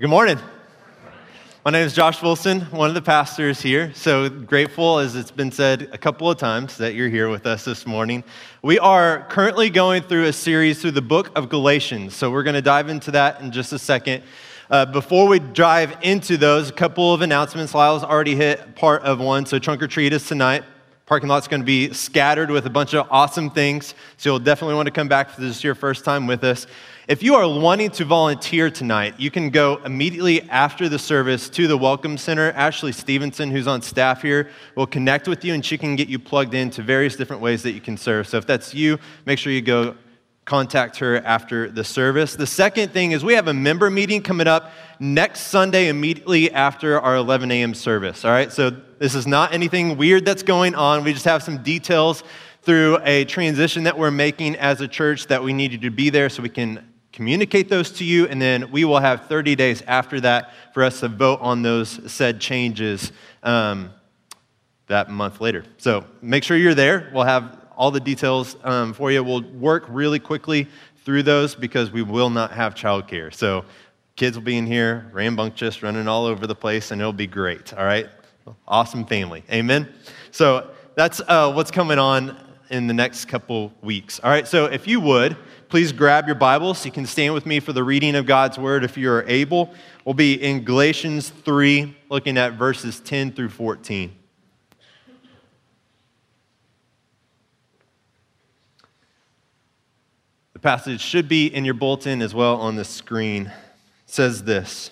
Good morning. My name is Josh Wilson, one of the pastors here. So grateful, as it's been said a couple of times, that you're here with us this morning. We are currently going through a series through the book of Galatians. So we're going to dive into that in just a second. Uh, before we dive into those, a couple of announcements. Lyle's already hit part of one. So trunk or treat is tonight. Parking lot's going to be scattered with a bunch of awesome things. So you'll definitely want to come back if this is your first time with us. If you are wanting to volunteer tonight, you can go immediately after the service to the Welcome Center. Ashley Stevenson, who's on staff here, will connect with you and she can get you plugged into various different ways that you can serve. So if that's you, make sure you go contact her after the service. The second thing is we have a member meeting coming up next Sunday immediately after our 11 a.m. service. All right, so this is not anything weird that's going on. We just have some details through a transition that we're making as a church that we need you to be there so we can communicate those to you, and then we will have 30 days after that for us to vote on those said changes um, that month later. So make sure you're there. We'll have all the details um, for you. We'll work really quickly through those because we will not have childcare. So kids will be in here, rambunctious, running all over the place, and it'll be great. All right? Awesome family. Amen. So that's uh, what's coming on in the next couple weeks. All right, so if you would, please grab your Bibles. You can stand with me for the reading of God's Word if you are able. We'll be in Galatians 3, looking at verses 10 through 14. The passage should be in your bulletin as well on the screen. It says this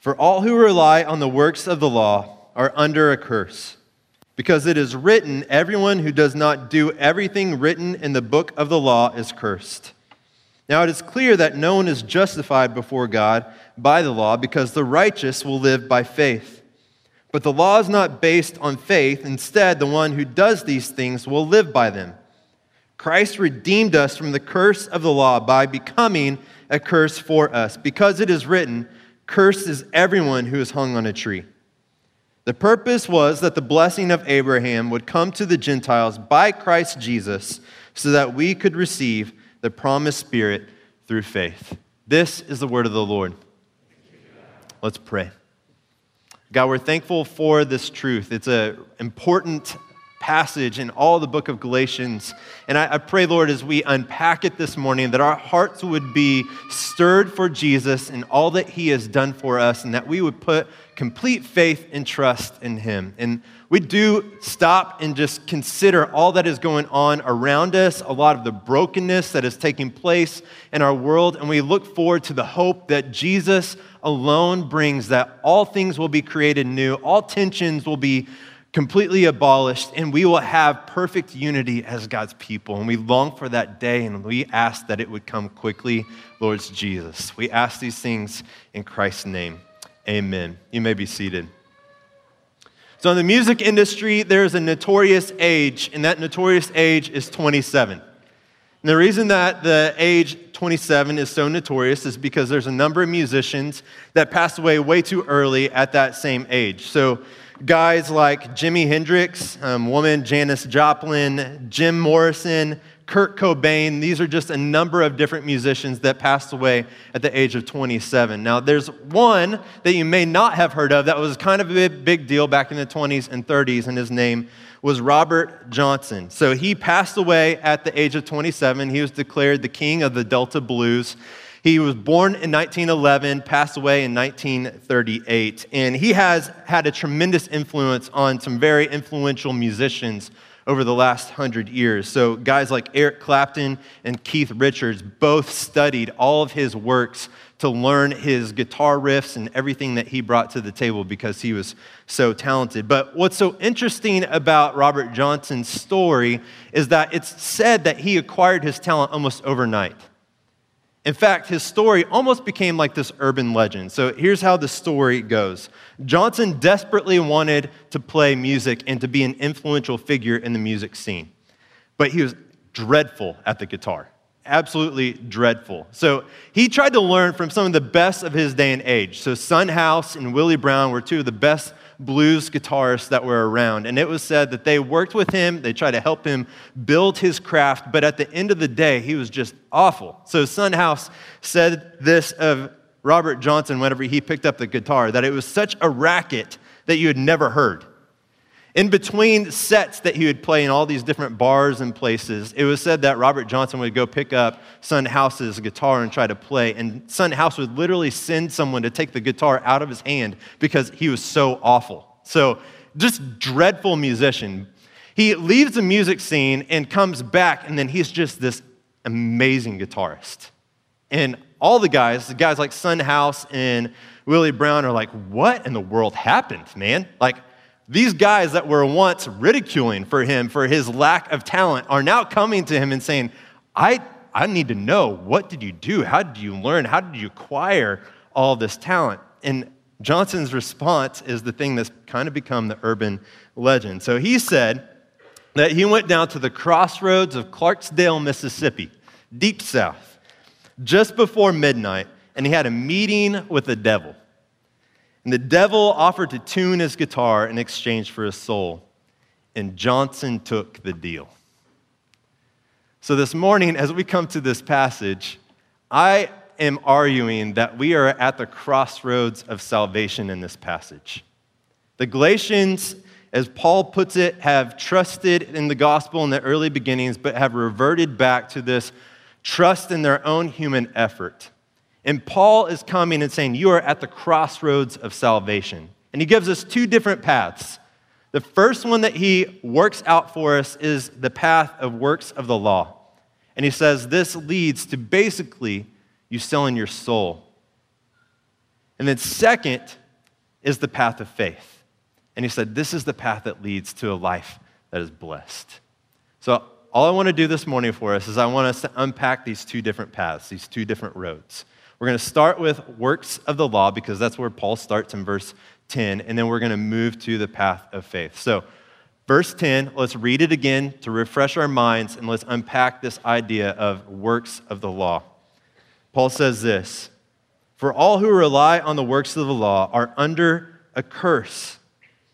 For all who rely on the works of the law are under a curse. Because it is written, everyone who does not do everything written in the book of the law is cursed. Now it is clear that no one is justified before God by the law because the righteous will live by faith. But the law is not based on faith. Instead, the one who does these things will live by them. Christ redeemed us from the curse of the law by becoming a curse for us. Because it is written, Cursed is everyone who is hung on a tree. The purpose was that the blessing of Abraham would come to the Gentiles by Christ Jesus so that we could receive the promised Spirit through faith. This is the word of the Lord. Let's pray. God, we're thankful for this truth. It's an important passage in all the book of Galatians. And I, I, pray, Lord, as we unpack it this morning, that our hearts would be stirred for Jesus and all that he has done for us, and that we would put complete faith and trust in Him. And we do stop and just consider all that is going on around us, a lot of the brokenness that is taking place in our world, and we look forward to the hope that Jesus alone brings that all things will be created new, all tensions will be completely abolished, and we will have perfect unity as God's people. And we long for that day, and we ask that it would come quickly, Lord Jesus. We ask these things in Christ's name. Amen. You may be seated. So, in the music industry, there's a notorious age, and that notorious age is 27. And the reason that the age 27 is so notorious is because there's a number of musicians that passed away way too early at that same age. So, guys like Jimi Hendrix, um, woman Janis Joplin, Jim Morrison, Kurt Cobain. These are just a number of different musicians that passed away at the age of 27. Now, there's one that you may not have heard of that was kind of a big deal back in the 20s and 30s, and his name was Robert Johnson. So he passed away at the age of 27. He was declared the king of the Delta blues. He was born in 1911, passed away in 1938, and he has had a tremendous influence on some very influential musicians over the last hundred years. So, guys like Eric Clapton and Keith Richards both studied all of his works to learn his guitar riffs and everything that he brought to the table because he was so talented. But what's so interesting about Robert Johnson's story is that it's said that he acquired his talent almost overnight. In fact, his story almost became like this urban legend. So here's how the story goes Johnson desperately wanted to play music and to be an influential figure in the music scene, but he was dreadful at the guitar. Absolutely dreadful. So he tried to learn from some of the best of his day and age. So Son House and Willie Brown were two of the best blues guitarists that were around. And it was said that they worked with him, they tried to help him build his craft, but at the end of the day, he was just awful. So Son House said this of Robert Johnson whenever he picked up the guitar that it was such a racket that you had never heard. In between sets that he would play in all these different bars and places, it was said that Robert Johnson would go pick up Son House's guitar and try to play, and Son House would literally send someone to take the guitar out of his hand because he was so awful. So, just dreadful musician. He leaves the music scene and comes back, and then he's just this amazing guitarist. And all the guys, the guys like Son House and Willie Brown, are like, What in the world happened, man? Like, these guys that were once ridiculing for him for his lack of talent are now coming to him and saying, I, I need to know what did you do? How did you learn? How did you acquire all this talent? And Johnson's response is the thing that's kind of become the urban legend. So he said that he went down to the crossroads of Clarksdale, Mississippi, deep south, just before midnight, and he had a meeting with the devil. And the devil offered to tune his guitar in exchange for his soul. And Johnson took the deal. So this morning, as we come to this passage, I am arguing that we are at the crossroads of salvation in this passage. The Galatians, as Paul puts it, have trusted in the gospel in the early beginnings, but have reverted back to this trust in their own human effort. And Paul is coming and saying, You are at the crossroads of salvation. And he gives us two different paths. The first one that he works out for us is the path of works of the law. And he says this leads to basically you selling your soul. And then, second, is the path of faith. And he said, This is the path that leads to a life that is blessed. So, all I want to do this morning for us is I want us to unpack these two different paths, these two different roads. We're going to start with works of the law because that's where Paul starts in verse 10, and then we're going to move to the path of faith. So, verse 10, let's read it again to refresh our minds and let's unpack this idea of works of the law. Paul says this For all who rely on the works of the law are under a curse,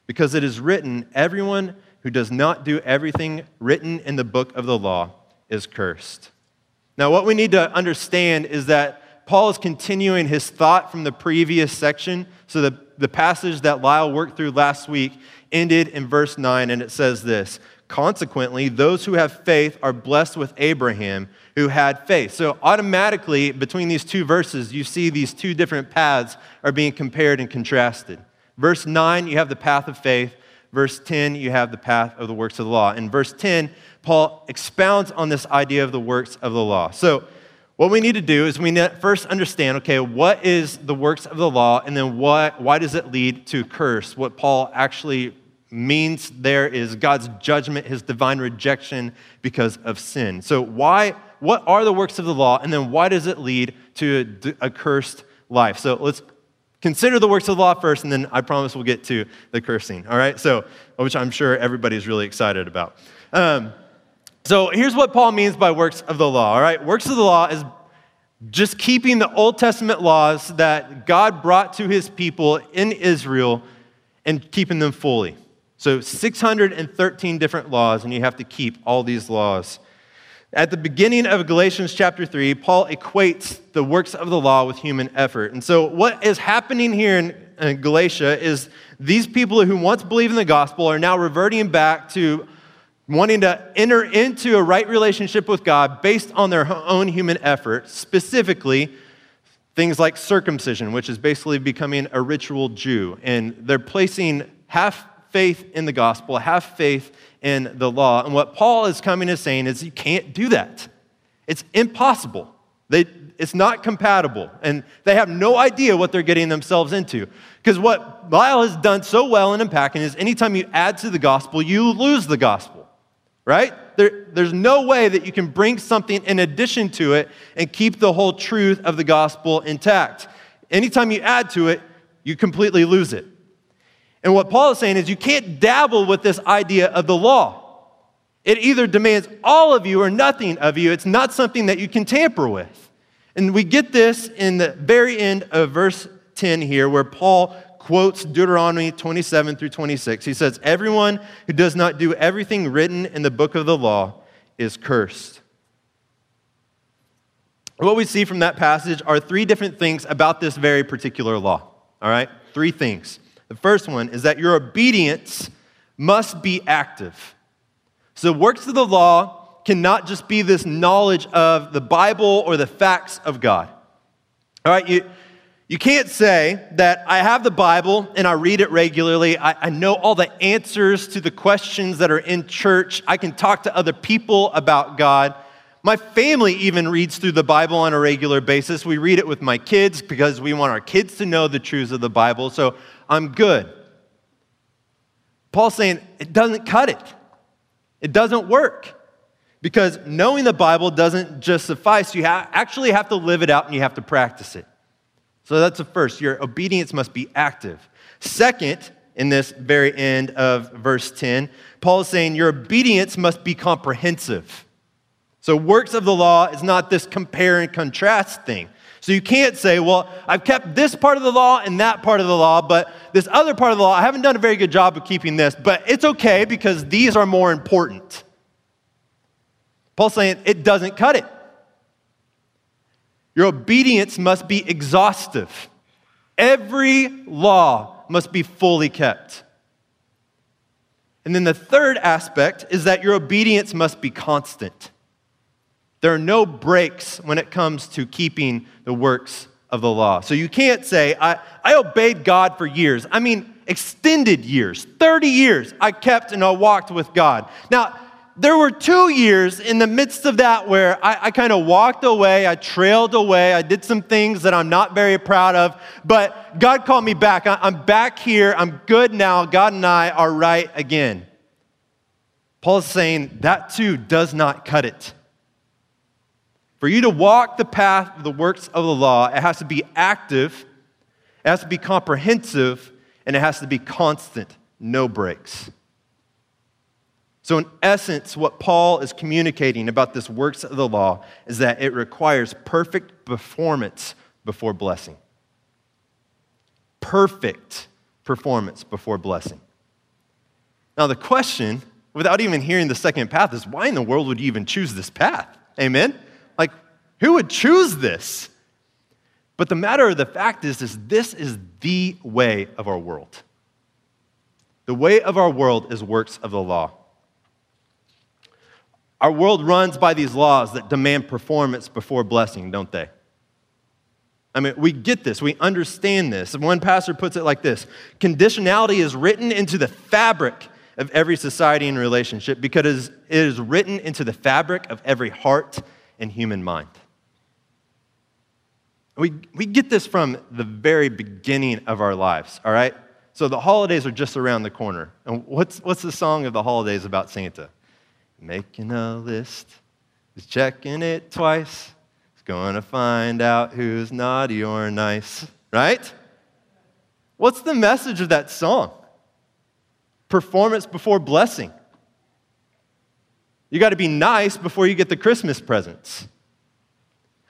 because it is written, Everyone who does not do everything written in the book of the law is cursed. Now, what we need to understand is that Paul is continuing his thought from the previous section. So the, the passage that Lyle worked through last week ended in verse 9, and it says this Consequently, those who have faith are blessed with Abraham, who had faith. So, automatically, between these two verses, you see these two different paths are being compared and contrasted. Verse 9, you have the path of faith. Verse 10, you have the path of the works of the law. In verse 10, Paul expounds on this idea of the works of the law. So, what we need to do is we first understand okay, what is the works of the law, and then what, why does it lead to curse? What Paul actually means there is God's judgment, his divine rejection because of sin. So, why, what are the works of the law, and then why does it lead to a, a cursed life? So, let's consider the works of the law first, and then I promise we'll get to the cursing, all right? So, which I'm sure everybody's really excited about. Um, so here's what Paul means by works of the law, all right? Works of the law is just keeping the Old Testament laws that God brought to his people in Israel and keeping them fully. So 613 different laws, and you have to keep all these laws. At the beginning of Galatians chapter 3, Paul equates the works of the law with human effort. And so, what is happening here in, Galatia is these people who once believed in the gospel are now reverting back to wanting to enter into a right relationship with God based on their own human effort, specifically things like circumcision, which is basically becoming a ritual Jew. And they're placing half faith in the gospel, half faith in the law. And what Paul is coming to saying is you can't do that. It's impossible. They, it's not compatible. And they have no idea what they're getting themselves into. Because what Lyle has done so well in unpacking is anytime you add to the gospel, you lose the gospel right? There, there's no way that you can bring something in addition to it and keep the whole truth of the gospel intact. Anytime you add to it, you completely lose it. And what Paul is saying is you can't dabble with this idea of the law. It either demands all of you or nothing of you. It's not something that you can tamper with. And we get this in the very end of verse 10 here, where Paul quotes Deuteronomy 27 through 26. He says, Everyone who does not do everything written in the book of the law is cursed. what we see from that passage are three different things about this very particular law. All right? Three things. The first one is that your obedience must be active. So, works of the law cannot just be this knowledge of the Bible or the facts of God. All right? You, you can't say that I have the Bible and I read it regularly. I, I, know all the answers to the questions that are in church. I can talk to other people about God. My family even reads through the Bible on a regular basis. We read it with my kids because we want our kids to know the truths of the Bible. So I'm good. Paul's saying it doesn't cut it, it doesn't work. Because knowing the Bible doesn't just suffice. You ha- actually have to live it out and you have to practice it. So that's the first. Your obedience must be active. Second, in this very end of verse 10, Paul is saying your obedience must be comprehensive. So, works of the law is not this compare and contrast thing. So, you can't say, well, I've kept this part of the law and that part of the law, but this other part of the law, I haven't done a very good job of keeping this, but it's okay because these are more important. Paul's saying it doesn't cut it. Your obedience must be exhaustive. Every law must be fully kept. And then the third aspect is that your obedience must be constant. There are no breaks when it comes to keeping the works of the law. So you can't say, I, I obeyed God for years. I mean, extended years, 30 years, I kept and I walked with God. Now, there were two years in the midst of that where I, I kind of walked away, I trailed away, I did some things that I'm not very proud of, but God called me back. I, I'm back here, I'm good now, God and I are right again. Paul is saying that too does not cut it. For you to walk the path of the works of the law, it has to be active, it has to be comprehensive, and it has to be constant, no breaks. So, in essence, what Paul is communicating about this works of the law is that it requires perfect performance before blessing. Perfect performance before blessing. Now, the question, without even hearing the second path, is why in the world would you even choose this path? Amen? Like, who would choose this? But the matter of the fact is, is this is the way of our world. The way of our world is works of the law. Our world runs by these laws that demand performance before blessing, don't they? I mean, we get this, we understand this. One pastor puts it like this Conditionality is written into the fabric of every society and relationship because it is written into the fabric of every heart and human mind. We, we get this from the very beginning of our lives, all right? So the holidays are just around the corner. And what's, what's the song of the holidays about Santa? Making a list is checking it twice. It's going to find out who's naughty or nice, right? What's the message of that song? Performance before blessing. You got to be nice before you get the Christmas presents.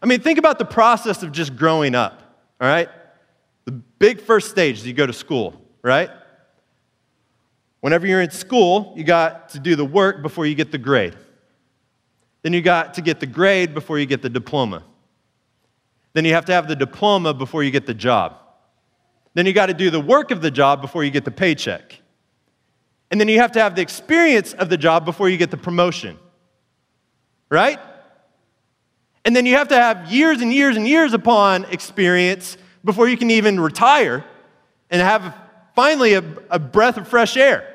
I mean, think about the process of just growing up, all right? The big first stage is you go to school, right? Whenever you're in school, you got to do the work before you get the grade. Then you got to get the grade before you get the diploma. Then you have to have the diploma before you get the job. Then you got to do the work of the job before you get the paycheck. And then you have to have the experience of the job before you get the promotion. Right? And then you have to have years and years and years upon experience before you can even retire and have finally a, a breath of fresh air.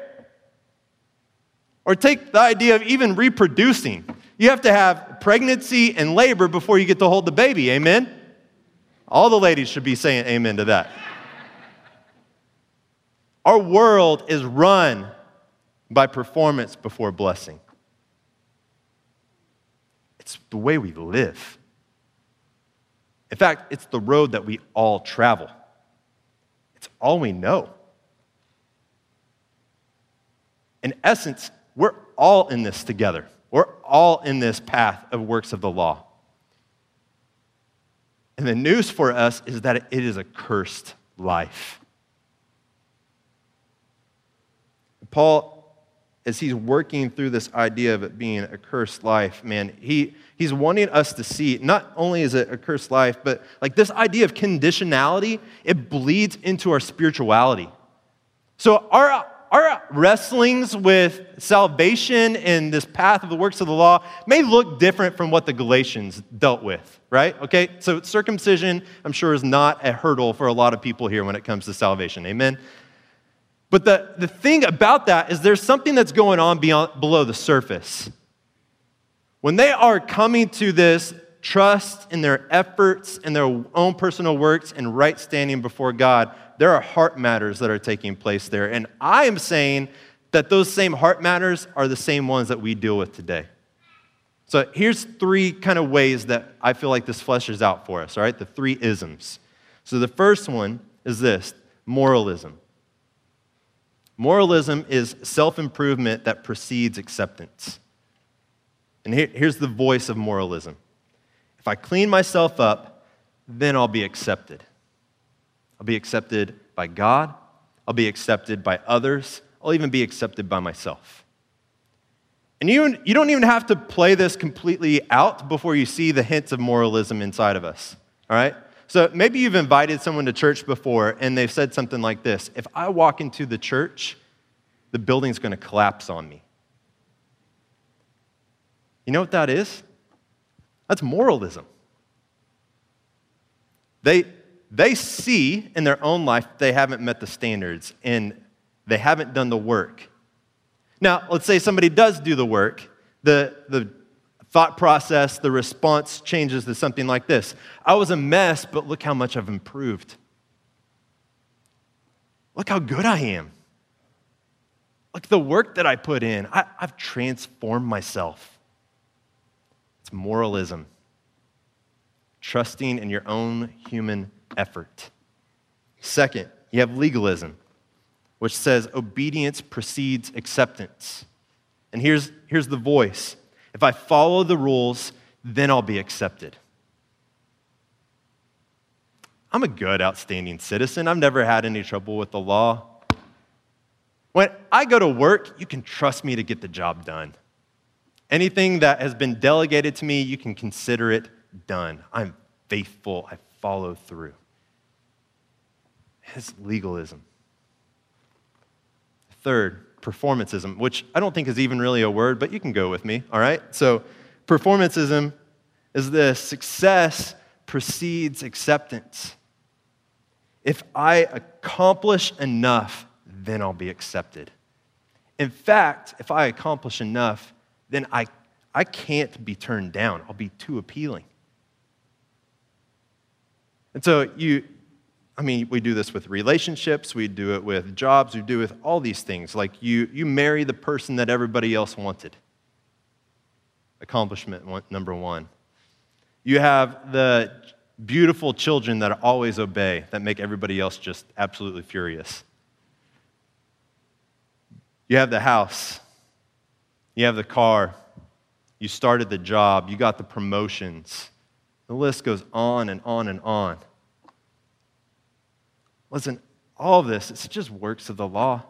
Or take the idea of even reproducing. You have to have pregnancy and labor before you get to hold the baby. Amen? All the ladies should be saying amen to that. Our world is run by performance before blessing. It's the way we live. In fact, it's the road that we all travel. It's all we know. In essence, we're all in this together. We're all in this path of works of the law. And the news for us is that it is a cursed life. Paul as he's working through this idea of it being a cursed life, man, he, he's wanting us to see not only is it a cursed life, but like this idea of conditionality, it bleeds into our spirituality. So our, our wrestlings with salvation and this path of the works of the law may look different from what the Galatians dealt with, right? Okay, so circumcision, I'm sure, is not a hurdle for a lot of people here when it comes to salvation. Amen? But the, the thing about that is there's something that's going on beyond, below the surface. When they are coming to this trust in their efforts and their own personal works and right standing before God, there are heart matters that are taking place there. And I am saying that those same heart matters are the same ones that we deal with today. So here's three kind of ways that I feel like this fleshes out for us, all right? The three isms. So the first one is this moralism. Moralism is self improvement that precedes acceptance. And here, here's the voice of moralism if I clean myself up, then I'll be accepted. I'll be accepted by God, I'll be accepted by others, I'll even be accepted by myself. And you, you don't even have to play this completely out before you see the hints of moralism inside of us, all right? So maybe you've invited someone to church before and they've said something like this If I walk into the church, the building's going to collapse on me. You know what that is? That's moralism. They, they see in their own life they haven't met the standards and they haven't done the work. Now, let's say somebody does do the work. The, the thought process, the response changes to something like this I was a mess, but look how much I've improved. Look how good I am. Look the work that I put in. I, I've transformed myself. It's moralism, trusting in your own human effort. Second, you have legalism, which says obedience precedes acceptance. And here's, here's the voice if I follow the rules, then I'll be accepted. I'm a good, outstanding citizen. I've never had any trouble with the law. When I go to work, you can trust me to get the job done. Anything that has been delegated to me, you can consider it done. I'm faithful, I follow through. It's legalism. Third, performanceism, which I don't think is even really a word, but you can go with me, all right? So, performanceism is this success precedes acceptance. If I accomplish enough, then I'll be accepted. In fact, if I accomplish enough, then I, I can't be turned down. I'll be too appealing. And so you, I mean, we do this with relationships, we do it with jobs, we do it with all these things. Like you, you marry the person that everybody else wanted. Accomplishment number one. You have the beautiful children that always obey, that make everybody else just absolutely furious. You have the house, you have the car, you started the job, you got the promotions. The list goes on and on and on. Listen, all of this, it's just works of the law.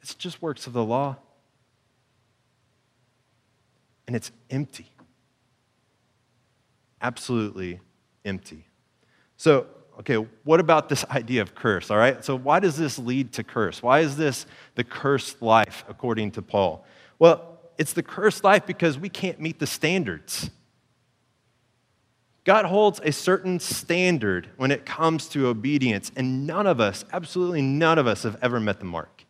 It's just works of the law. And it's empty. Absolutely empty. So, okay, what about this idea of curse, all right? So, why does this lead to curse? Why is this the cursed life, according to Paul? Well, it's the cursed life because we can't meet the standards. God holds a certain standard when it comes to obedience, and none of us, absolutely none of us, have ever met the mark.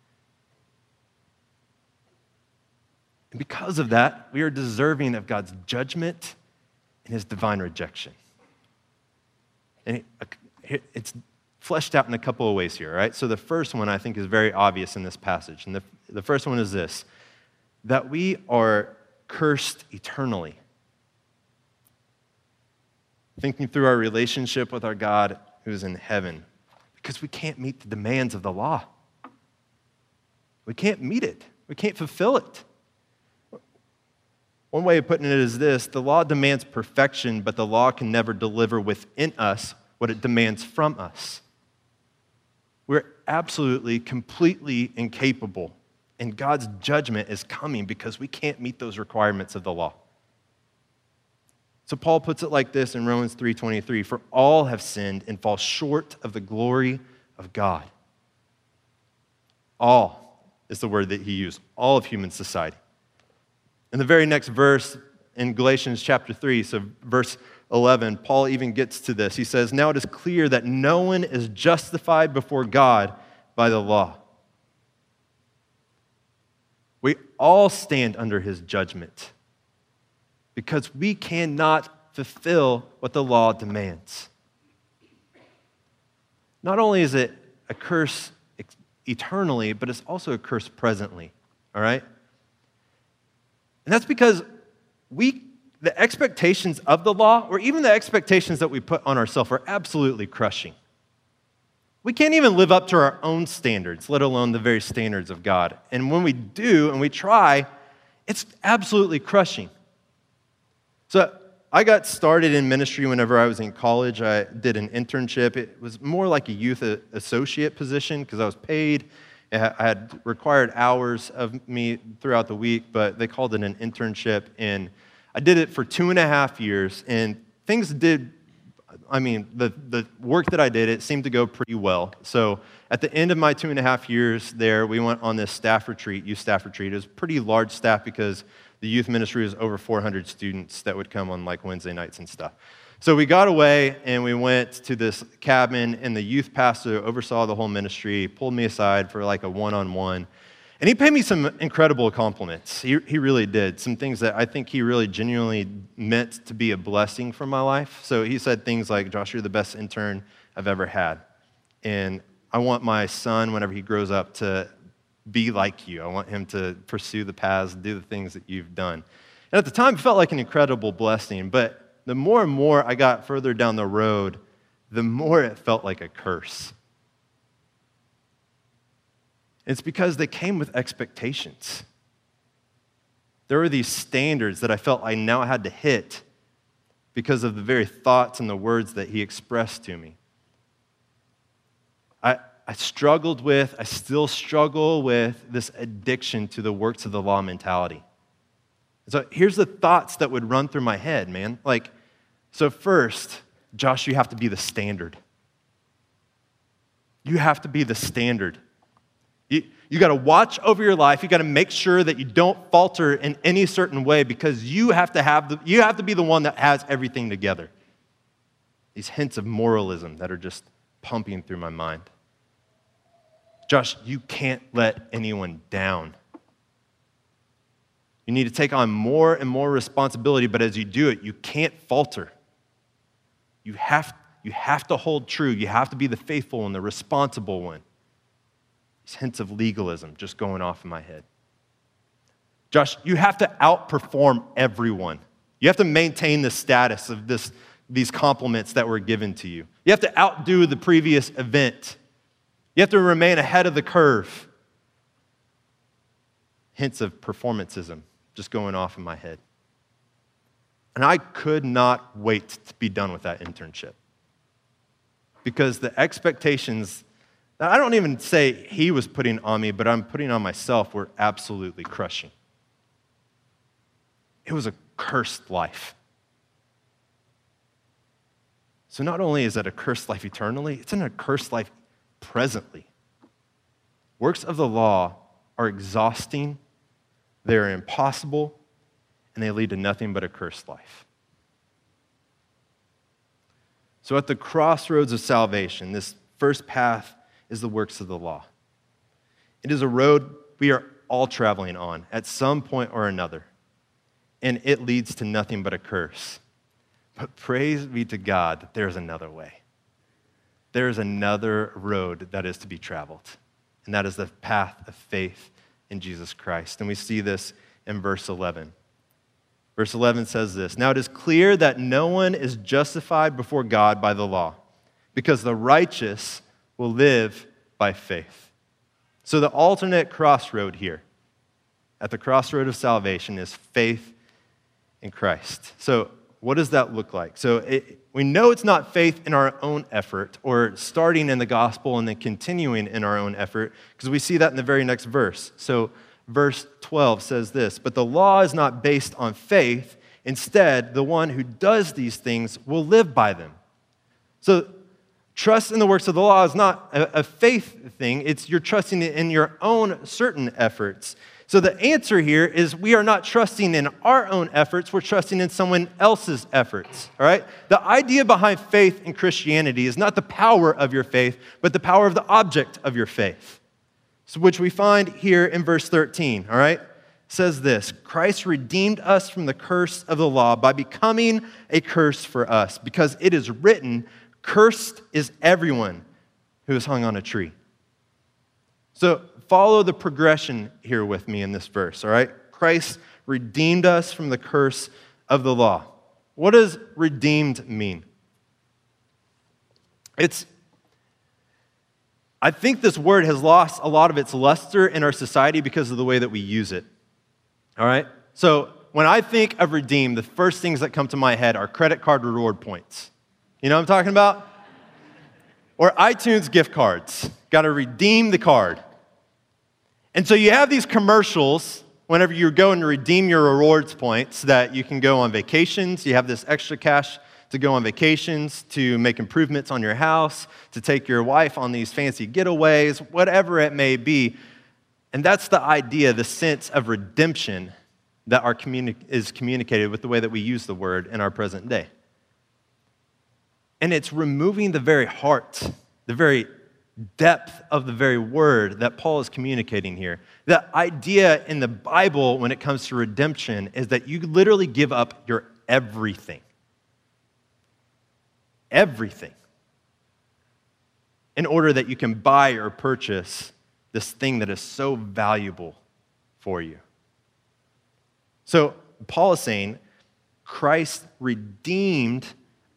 And because of that, we are deserving of God's judgment and his divine rejection. And uh, it's fleshed out in a couple of ways here, right? So the first one I think is very obvious in this passage. And the, the first one is this that we are cursed eternally. Thinking through our relationship with our God who's in heaven, because we can't meet the demands of the law. We can't meet it, we can't fulfill it. One way of putting it is this the law demands perfection, but the law can never deliver within us what it demands from us. We're absolutely, completely incapable and God's judgment is coming because we can't meet those requirements of the law. So Paul puts it like this in Romans 3:23, for all have sinned and fall short of the glory of God. All is the word that he used, all of human society. In the very next verse in Galatians chapter 3, so verse 11, Paul even gets to this. He says, Now it is clear that no one is justified before God by the law. We all stand under his judgment because we cannot fulfill what the law demands. Not only is it a curse eternally, but it's also a curse presently, all right? And that's because we, the expectations of the law, or even the expectations that we put on ourselves, are absolutely crushing. We can't even live up to our own standards, let alone the very standards of God. And when we do and we try, it's absolutely crushing. So I got started in ministry whenever I was in college. I did an internship. It was more like a youth associate position because I was paid. I had required hours of me throughout the week, but they called it an internship. And I did it for two and a half years, and things did I mean, the, the work that I did, it seemed to go pretty well. So at the end of my two and a half years there, we went on this staff retreat, youth staff retreat. It was pretty large staff because the youth ministry was over 400 students that would come on like Wednesday nights and stuff. So we got away and we went to this cabin, and the youth pastor oversaw the whole ministry, pulled me aside for like a one on one. And he paid me some incredible compliments. He, he really did. Some things that I think he really genuinely meant to be a blessing for my life. So he said things like, Josh, you're the best intern I've ever had. And I want my son, whenever he grows up, to be like you. I want him to pursue the paths, do the things that you've done. And at the time, it felt like an incredible blessing. But the more and more I got further down the road, the more it felt like a curse. It's because they came with expectations. There were these standards that I felt I now had to hit because of the very thoughts and the words that he expressed to me. I, struggled with, I still struggle with this addiction to the works of the law mentality. So here's the thoughts that would run through my head, man. Like, so first, Josh, you have to be the standard. You have to be the standard. You, you got to watch over your life. You got to make sure that you don't falter in any certain way because you have to have the, you have to be the one that has everything together. These hints of moralism that are just pumping through my mind. Josh, you can't let anyone down. You need to take on more and more responsibility, but as you do it, you can't falter. You have, you have to hold true. You have to be the faithful and the responsible one. These hints of legalism just going off in my head. Josh, you have to outperform everyone. You have to maintain the status of this, these compliments that were given to you. You have to outdo the previous event. You have to remain ahead of the curve. Hints of performanceism just going off in my head. And I could not wait to be done with that internship because the expectations that I don't even say he was putting on me, but I'm putting on myself were absolutely crushing. It was a cursed life. So not only is it a cursed life eternally, it's an accursed life presently. Works of the law are exhausting, they're impossible, and they lead to nothing but a cursed life. So at the crossroads of salvation, this first path is the works of the law. It is a road we are all traveling on at some point or another, and it leads to nothing but a curse. But praise be to God that there is another way. There is another road that is to be traveled, and that is the path of faith in Jesus Christ. And we see this in verse 11. Verse 11 says this Now it is clear that no one is justified before God by the law, because the righteous will live by faith. So, the alternate crossroad here at the crossroad of salvation is faith in Christ. So, what does that look like? So, it, we know it's not faith in our own effort or starting in the gospel and then continuing in our own effort because we see that in the very next verse. So, verse 12 says this But the law is not based on faith. Instead, the one who does these things will live by them. So, trust in the works of the law is not a, faith thing, it's you're trusting in your own certain efforts. So the answer here is we are not trusting in our own efforts, we're trusting in someone else's efforts. All right? The idea behind faith in Christianity is not the power of your faith, but the power of the object of your faith. So which we find here in verse 13, all right? It says this Christ redeemed us from the curse of the law by becoming a curse for us, because it is written, Cursed is everyone who is hung on a tree. So follow the progression here with me in this verse, all right? Christ redeemed us from the curse of the law. What does redeemed mean? It's I think this word has lost a lot of its luster in our society because of the way that we use it. All right? So, when I think of redeem, the first things that come to my head are credit card reward points. You know what I'm talking about? Or iTunes gift cards. Got to redeem the card. And so you have these commercials whenever you go and redeem your rewards points that you can go on vacations. You have this extra cash to go on vacations, to make improvements on your house, to take your wife on these fancy getaways, whatever it may be. And that's the idea, the sense of redemption that our communi- is communicated with the way that we use the word in our present day. And it's removing the very heart, the very depth of the very word that Paul is communicating here. The idea in the Bible when it comes to redemption is that you literally give up your everything. Everything. In order that you can buy or purchase this thing that is so valuable for you. So, Paul is saying Christ redeemed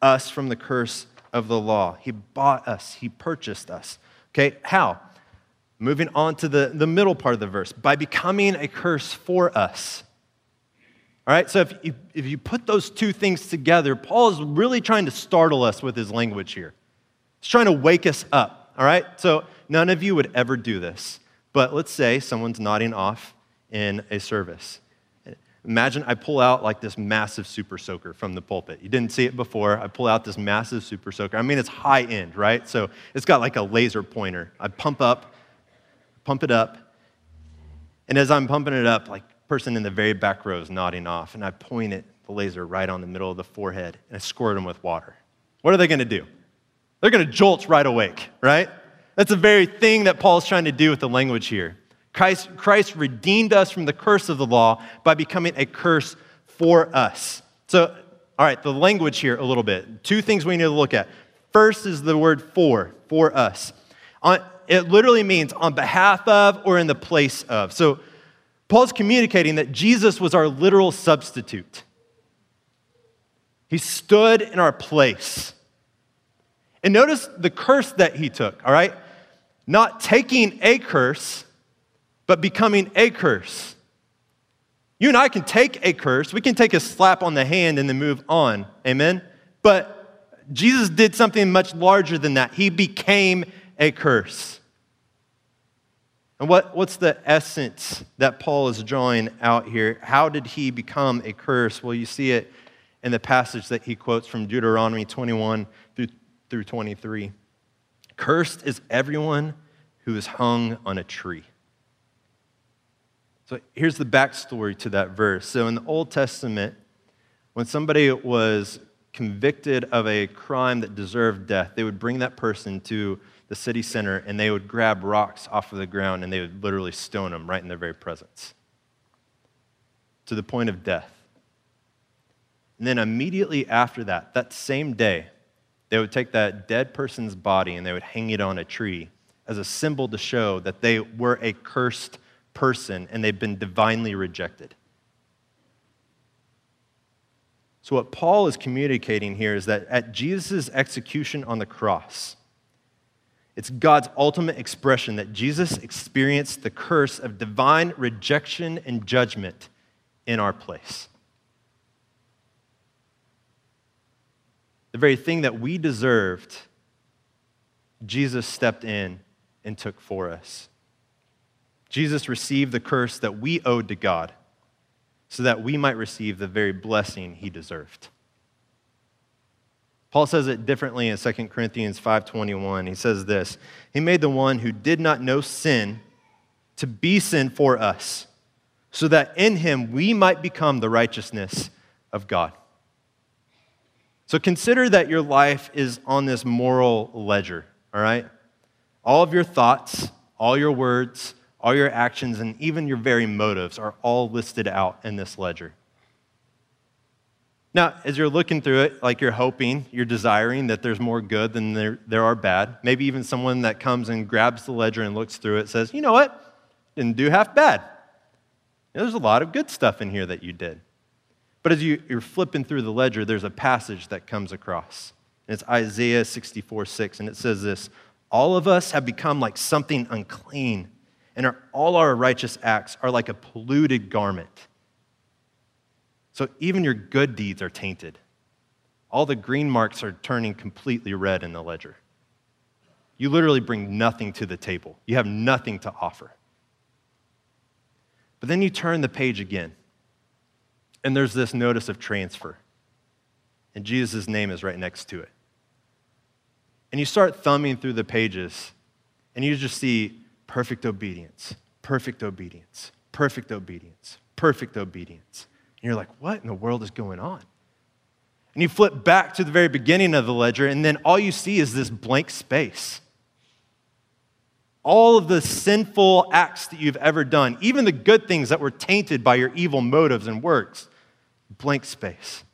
us from the curse of the law. He bought us, He purchased us. Okay, how? Moving on to the, the middle part of the verse by becoming a curse for us. All right, so if you, if you put those two things together, Paul is really trying to startle us with his language here. He's trying to wake us up. All right, so none of you would ever do this, but let's say someone's nodding off in a service. Imagine I pull out like this massive super soaker from the pulpit. You didn't see it before. I pull out this massive super soaker. I mean, it's high end, right? So it's got like a laser pointer. I pump up, pump it up. And as I'm pumping it up, like person in the very back row is nodding off, and I point it, the laser, right on the middle of the forehead, and I squirt them with water. What are they going to do? They're going to jolt right awake, right? That's the very thing that Paul's trying to do with the language here. Christ, Christ redeemed us from the curse of the law by becoming a curse for us. So, all right, the language here a little bit. Two things we need to look at. First is the word for, for us. On, it literally means on behalf of or in the place of. So, Paul's communicating that Jesus was our literal substitute. He stood in our place. And notice the curse that he took, all right? Not taking a curse, but becoming a curse. You and I can take a curse, we can take a slap on the hand and then move on. Amen? But Jesus did something much larger than that. He became a curse. And what, what's the essence that Paul is drawing out here? How did he become a curse? Well, you see it in the passage that he quotes from Deuteronomy 21 through, through 23. Cursed is everyone who is hung on a tree. So here's the backstory to that verse. So in the Old Testament, when somebody was convicted of a crime that deserved death, they would bring that person to the city center and they would grab rocks off of the ground and they would literally stone them right in their very presence to the point of death. And then immediately after that, that same day, they would take that dead person's body and they would hang it on a tree as a symbol to show that they were a cursed person and they've been divinely rejected. So, what Paul is communicating here is that at Jesus' execution on the cross, it's God's ultimate expression that Jesus experienced the curse of divine rejection and judgment in our place. The very thing that we deserved, Jesus stepped in and took for us. Jesus received the curse that we owed to God so that we might receive the very blessing he deserved. Paul says it differently in 2 Corinthians 5:21. He says this, he made the one who did not know sin to be sin for us, so that in him we might become the righteousness of God. So consider that your life is on this moral ledger, all right? All of your thoughts, all your words, all your actions, and even your very motives are all listed out in this ledger. Now, as you're looking through it, like you're hoping, you're desiring that there's more good than there, there are bad. Maybe even someone that comes and grabs the ledger and looks through it says, you know what? Didn't do half bad. There's a lot of good stuff in here that you did. But as you, you're flipping through the ledger, there's a passage that comes across. And it's Isaiah 64 6, and it says this All of us have become like something unclean and our, all our righteous acts are like a polluted garment. So even your good deeds are tainted. All the green marks are turning completely red in the ledger. You literally bring nothing to the table, you have nothing to offer. But then you turn the page again, and there's this notice of transfer. And Jesus' name is right next to it. And you start thumbing through the pages, and you just see perfect obedience, perfect obedience, perfect obedience, perfect obedience. And you're like, what in the world is going on? And you flip back to the very beginning of the ledger, and then all you see is this blank space. All of the sinful acts that you've ever done, even the good things that were tainted by your evil motives and works, blank space.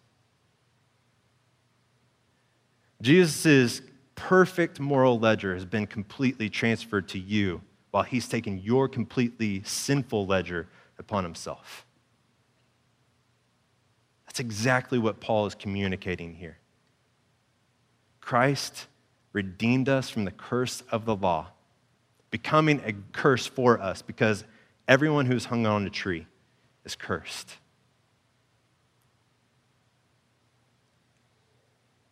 Jesus' perfect moral ledger has been completely transferred to you while he's taken your completely sinful ledger upon himself. That's exactly what Paul is communicating here. Christ redeemed us from the curse of the law, becoming a curse for us because everyone who's hung on a tree is cursed.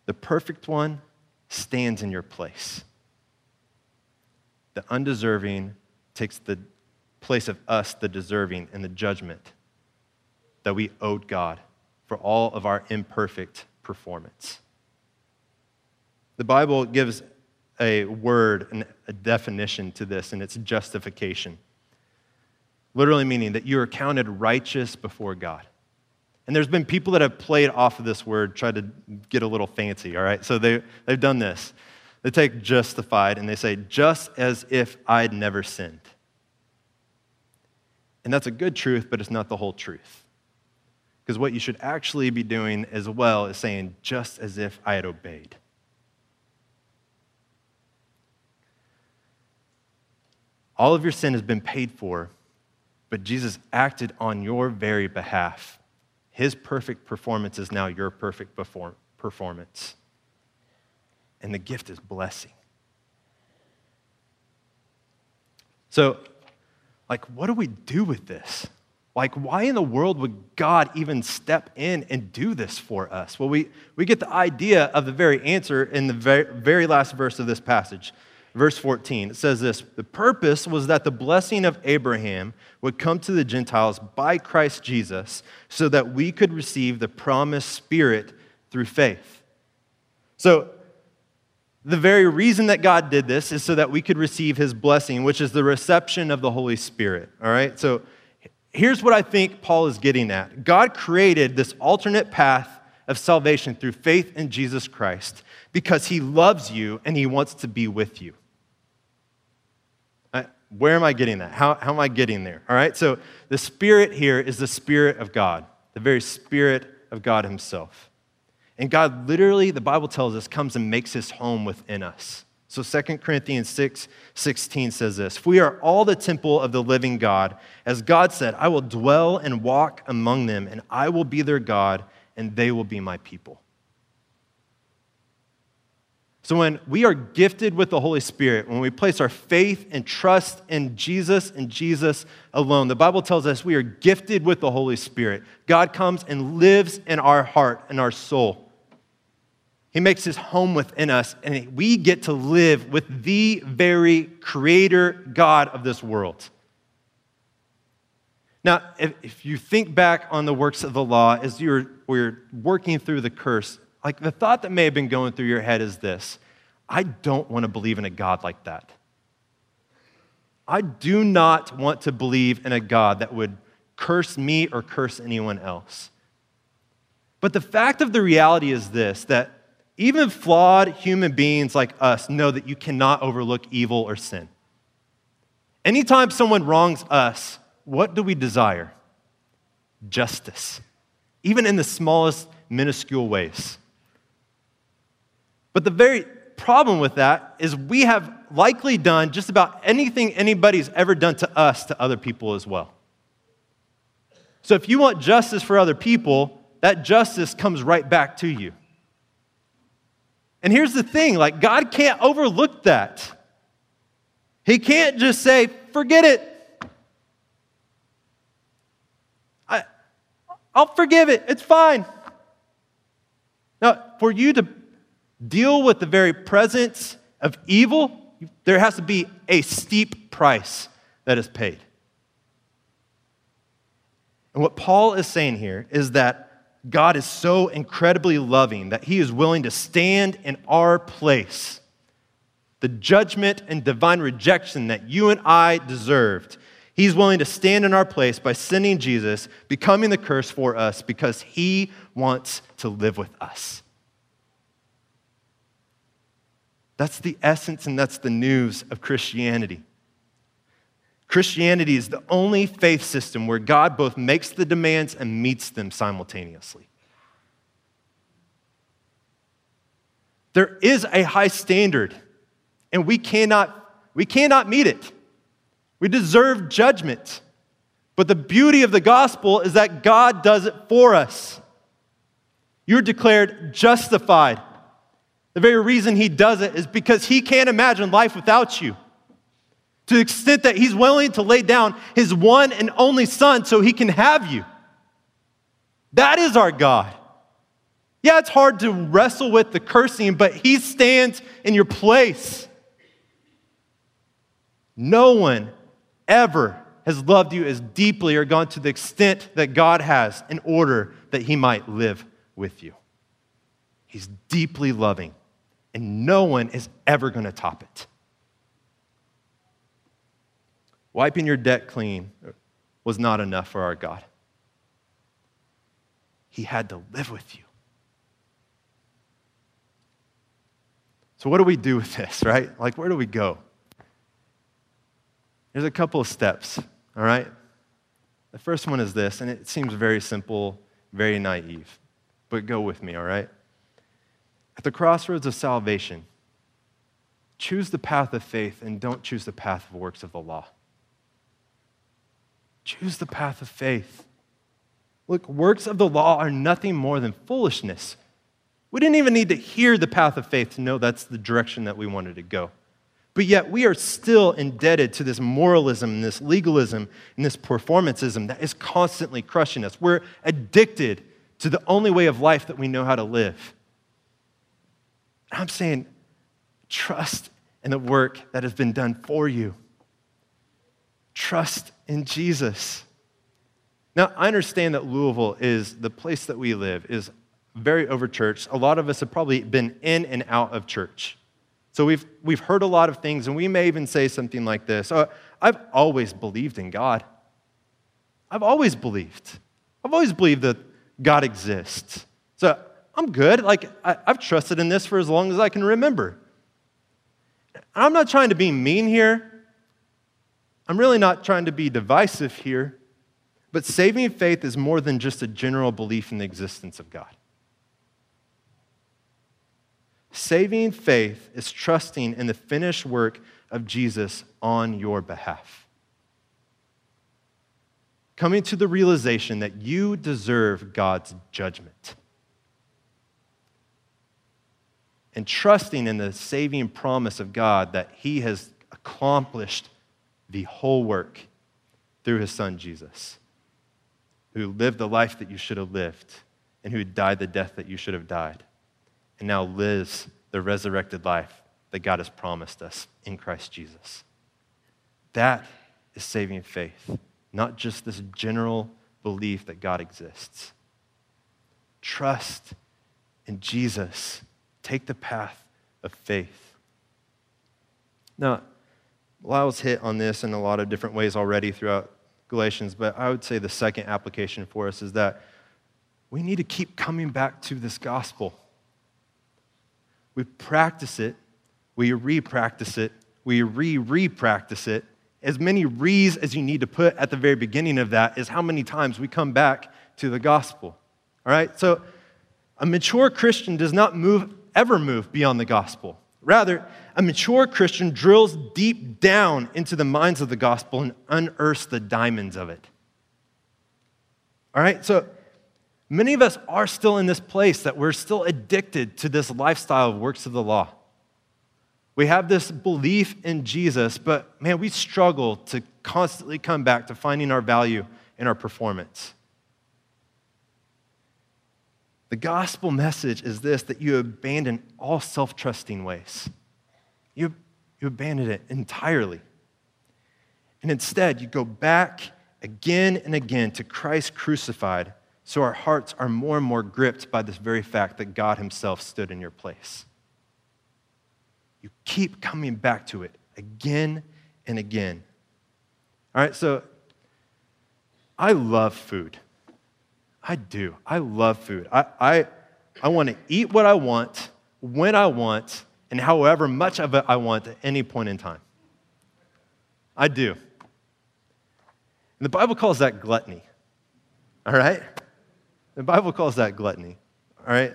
The perfect one stands in your place the undeserving takes the place of us, the deserving, and the judgment that we owed God for all of our imperfect performance. The Bible gives a word and a definition to this, and it's justification. Literally meaning that you are counted righteous before God. And there's been people that have played off of this word, tried to get a little fancy, all right? So they, they've done this. They take justified and they say, just as if I'd never sinned. And that's a good truth, but it's not the whole truth. Because what you should actually be doing as well is saying, just as if I had obeyed. All of your sin has been paid for, but Jesus acted on your very behalf. His perfect performance is now your perfect performance and the gift is blessing. So, like, what do we do with this? Like, why in the world would God even step in and do this for us? Well, we, we get the idea of the very answer in the very, very last verse of this passage. Verse 14, it says this The purpose was that the blessing of Abraham would come to the Gentiles by Christ Jesus so that we could receive the promised Spirit through faith. So, the very reason that God did this is so that we could receive his blessing, which is the reception of the Holy Spirit. All right? So here's what I think Paul is getting at God created this alternate path of salvation through faith in Jesus Christ because he loves you and he wants to be with you. Where am I getting that? How, how am I getting there? All right? So the Spirit here is the Spirit of God, the very Spirit of God Himself. And God literally, the Bible tells us, comes and makes his home within us. So 2 Corinthians 6 16 says this we are all the temple of the living God, as God said, I will dwell and walk among them, and I will be their God, and they will be my people. So, when we are gifted with the Holy Spirit, when we place our faith and trust in Jesus and Jesus alone, the Bible tells us we are gifted with the Holy Spirit. God comes and lives in our heart and our soul. He makes his home within us, and we get to live with the very creator God of this world. Now, if, if you think back on the works of the law as you're, you're working through the curse, like the thought that may have been going through your head is this I don't want to believe in a God like that. I do not want to believe in a God that would curse me or curse anyone else. But the fact of the reality is this that even flawed human beings like us know that you cannot overlook evil or sin. Anytime someone wrongs us, what do we desire? Justice, even in the smallest, minuscule ways. But the very problem with that is we have likely done just about anything anybody's ever done to us to other people as well. So if you want justice for other people, that justice comes right back to you. And here's the thing like, God can't overlook that. He can't just say, forget it. I, I'll forgive it. It's fine. Now, for you to deal with the very presence of evil, there has to be a steep price that is paid. And what Paul is saying here is that God is so incredibly loving that he is willing to stand in our place. The judgment and divine rejection that you and I deserved, he's willing to stand in our place by sending Jesus, becoming the curse for us because he wants to live with us. That's the essence and that's the news of Christianity. Christianity is the only faith system where God both makes the demands and meets them simultaneously. There is a high standard, and we cannot, we cannot meet it. We deserve judgment. But the beauty of the gospel is that God does it for us. You're declared justified. The very reason He does it is because He can't imagine life without you to the extent that he's willing to lay down his one and only son so he can have you. That is our God. Yeah, it's hard to wrestle with the cursing, but he stands in your place. No one ever has loved you as deeply or gone to the extent that God has in order that he might live with you. He's deeply loving, and no one is ever going to top it. Wiping your debt clean was not enough for our God. He had to live with you. So, what do we do with this, right? Like, where do we go? There's a couple of steps, all right? The first one is this, and it seems very simple, very naive, but go with me, all right? At the crossroads of salvation, choose the path of faith and don't choose the path of works of the law. Choose the path of faith. Look, works of the law are nothing more than foolishness. We didn't even need to hear the path of faith to know that's the direction that we wanted to go. But yet, we are still indebted to this moralism, and this legalism, and this performanceism that is constantly crushing us. We're addicted to the only way of life that we know how to live. I'm saying, trust in the work that has been done for you. Trust in Jesus. Now, I understand that Louisville is the place that we live, is very overchurched. A lot of us have probably been in and out of church. So we've, we've heard a lot of things, and we may even say something like this oh, I've always believed in God. I've always believed. I've always believed that God exists. So I'm good. Like, I, I've trusted in this for as long as I can remember. I'm not trying to be mean here. I'm really not trying to be divisive here, but saving faith is more than just a general belief in the existence of God. Saving faith is trusting in the finished work of Jesus on your behalf. Coming to the realization that you deserve God's judgment. And trusting in the saving promise of God that He has accomplished the whole work through his son Jesus, who lived the life that you should have lived and who died the death that you should have died, and now lives the resurrected life that God has promised us in Christ Jesus. That is saving faith. not just this general belief that God exists. Trust in Jesus. Take the path of faith. Now, Lyle's hit on this in a lot of different ways already throughout Galatians, but I would say the second application for us is that we need to keep coming back to this gospel. We practice it, we re practice it, we re re practice it. As many re's as you need to put at the very beginning of that is how many times we come back to the gospel. All right? So, a mature Christian does not move, ever move beyond the gospel. Rather, a mature Christian drills deep down into the minds of the gospel and unearths the diamonds of it. All right? So, many of us are still in this place that we're still addicted to this lifestyle of works of the law. We have this belief in Jesus, but man, we struggle to constantly come back to finding our value in our performance. The gospel message is this that you abandon all self trusting ways. You, you abandon it entirely. And instead, you go back again and again to Christ crucified, so our hearts are more and more gripped by this very fact that God Himself stood in your place. You keep coming back to it again and again. All right, so I love food. I do. I love food. I, I, I want to eat what I want, when I want, and however much of it I want at any point in time. I do. And the Bible calls that gluttony. All right? The Bible calls that gluttony. All right?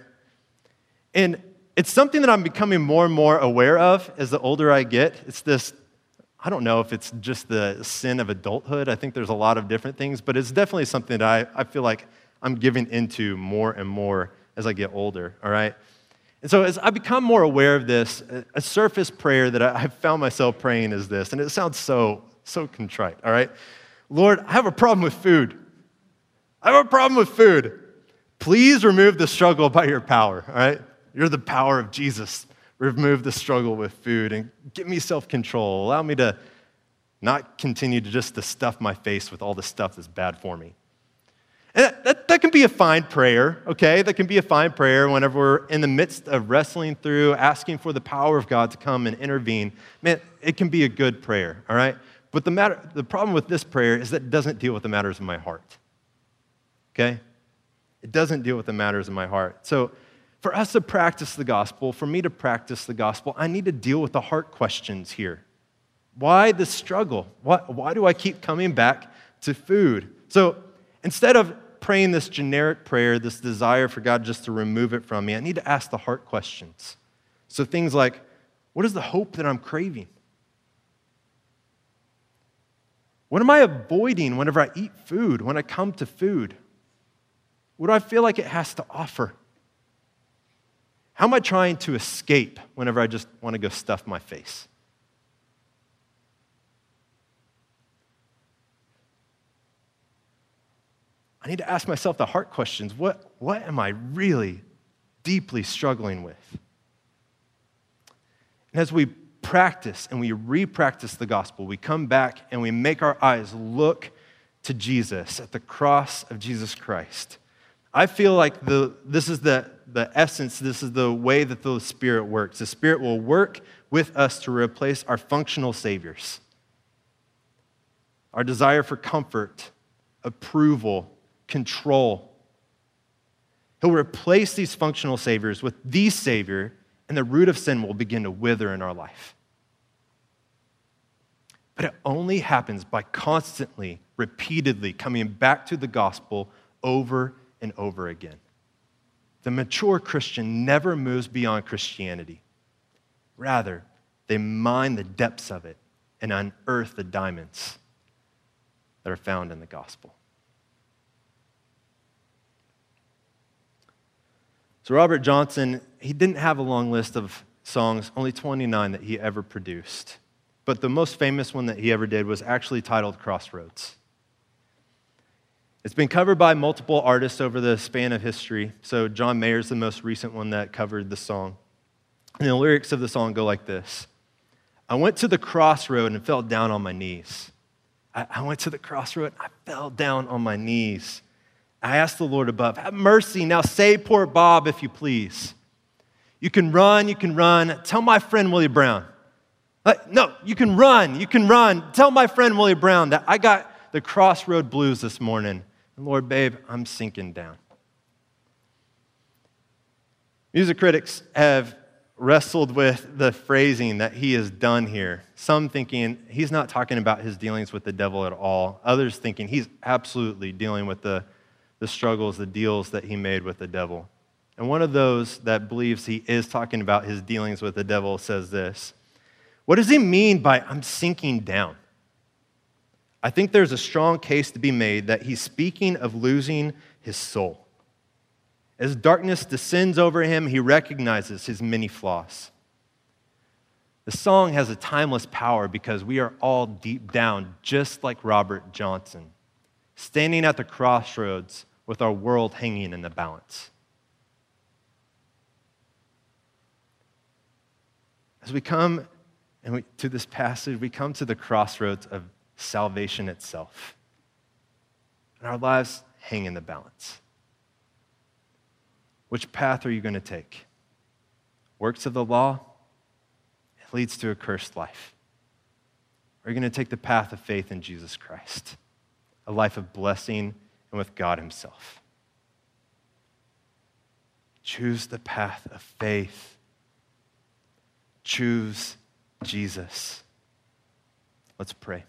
And it's something that I'm becoming more and more aware of as the older I get. It's this I don't know if it's just the sin of adulthood. I think there's a lot of different things, but it's definitely something that I, I feel like I'm giving into more and more as I get older, all right? And so as I become more aware of this, a surface prayer that I've found myself praying is this, and it sounds so, so contrite, all right? Lord, I have a problem with food. I have a problem with food. Please remove the struggle by your power, all right? You're the power of Jesus. Remove the struggle with food and give me self control. Allow me to not continue to just to stuff my face with all the stuff that's bad for me. And that, that, can be a fine prayer, okay? That can be a fine prayer whenever we're in the midst of wrestling through, asking for the power of God to come and intervene. Man, it can be a good prayer, all right? But the, matter, the problem with this prayer is that it doesn't deal with the matters of my heart, okay? It doesn't deal with the matters of my heart. So, for us to practice the gospel, for me to practice the gospel, I need to deal with the heart questions here. Why the struggle? Why, why do I keep coming back to food? So, instead of praying this generic prayer, this desire for God just to remove it from me, I need to ask the heart questions. So things like, what is the hope that I'm craving? What am I avoiding whenever I eat food, when I come to food? What do I feel like it has to offer? How am I trying to escape whenever I just want to go stuff my face? I need to ask myself the heart questions. What, what am I really deeply struggling with? And as we practice and we re practice the gospel, we come back and we make our eyes look to Jesus at the cross of Jesus Christ. I feel like the, this is the, the essence, this is the way that the Spirit works. The Spirit will work with us to replace our functional saviors, our desire for comfort, approval, control. He'll replace these functional saviors with the Savior, and the root of sin will begin to wither in our life. But it only happens by constantly, repeatedly coming back to the gospel over and over again. The mature Christian never moves beyond Christianity. Rather, they mine the depths of it and unearth the diamonds that are found in the gospel. So, Robert Johnson, he didn't have a long list of songs, only 29 that he ever produced. But the most famous one that he ever did was actually titled Crossroads. It's been covered by multiple artists over the span of history. So, John Mayer's the most recent one that covered the song. And the lyrics of the song go like this I went to the crossroad and fell down on my knees. I, I went to the crossroad. and I fell down on my knees. I asked the Lord above, Have mercy. Now save poor Bob, if you please. You can run, you can run. Tell my friend Willie Brown. Like, no, you can run, you can run. Tell my friend Willie Brown that I got the crossroad blues this morning. And Lord, babe, I'm sinking down. Music critics have wrestled with the phrasing that he has done here. Some thinking he's not talking about his dealings with the devil at all. Others thinking he's absolutely dealing with the, the struggles, the deals that he made with the devil. And one of those that believes he is talking about his dealings with the devil says this What does he mean by I'm sinking down? I think there's a strong case to be made that he's speaking of losing his soul. As darkness descends over him, he recognizes his many flaws. The song has a timeless power because we are all deep down, just like Robert Johnson, standing at the crossroads with our world hanging in the balance. As we come and we, to this passage, we come to the crossroads of salvation itself. And our lives hang in the balance. Which path are you going to take? Works of the law? It leads to a cursed life. Are you going to take the path of faith in Jesus Christ? A life of blessing and with God Himself. Choose the path of faith. Choose Jesus. Let's pray.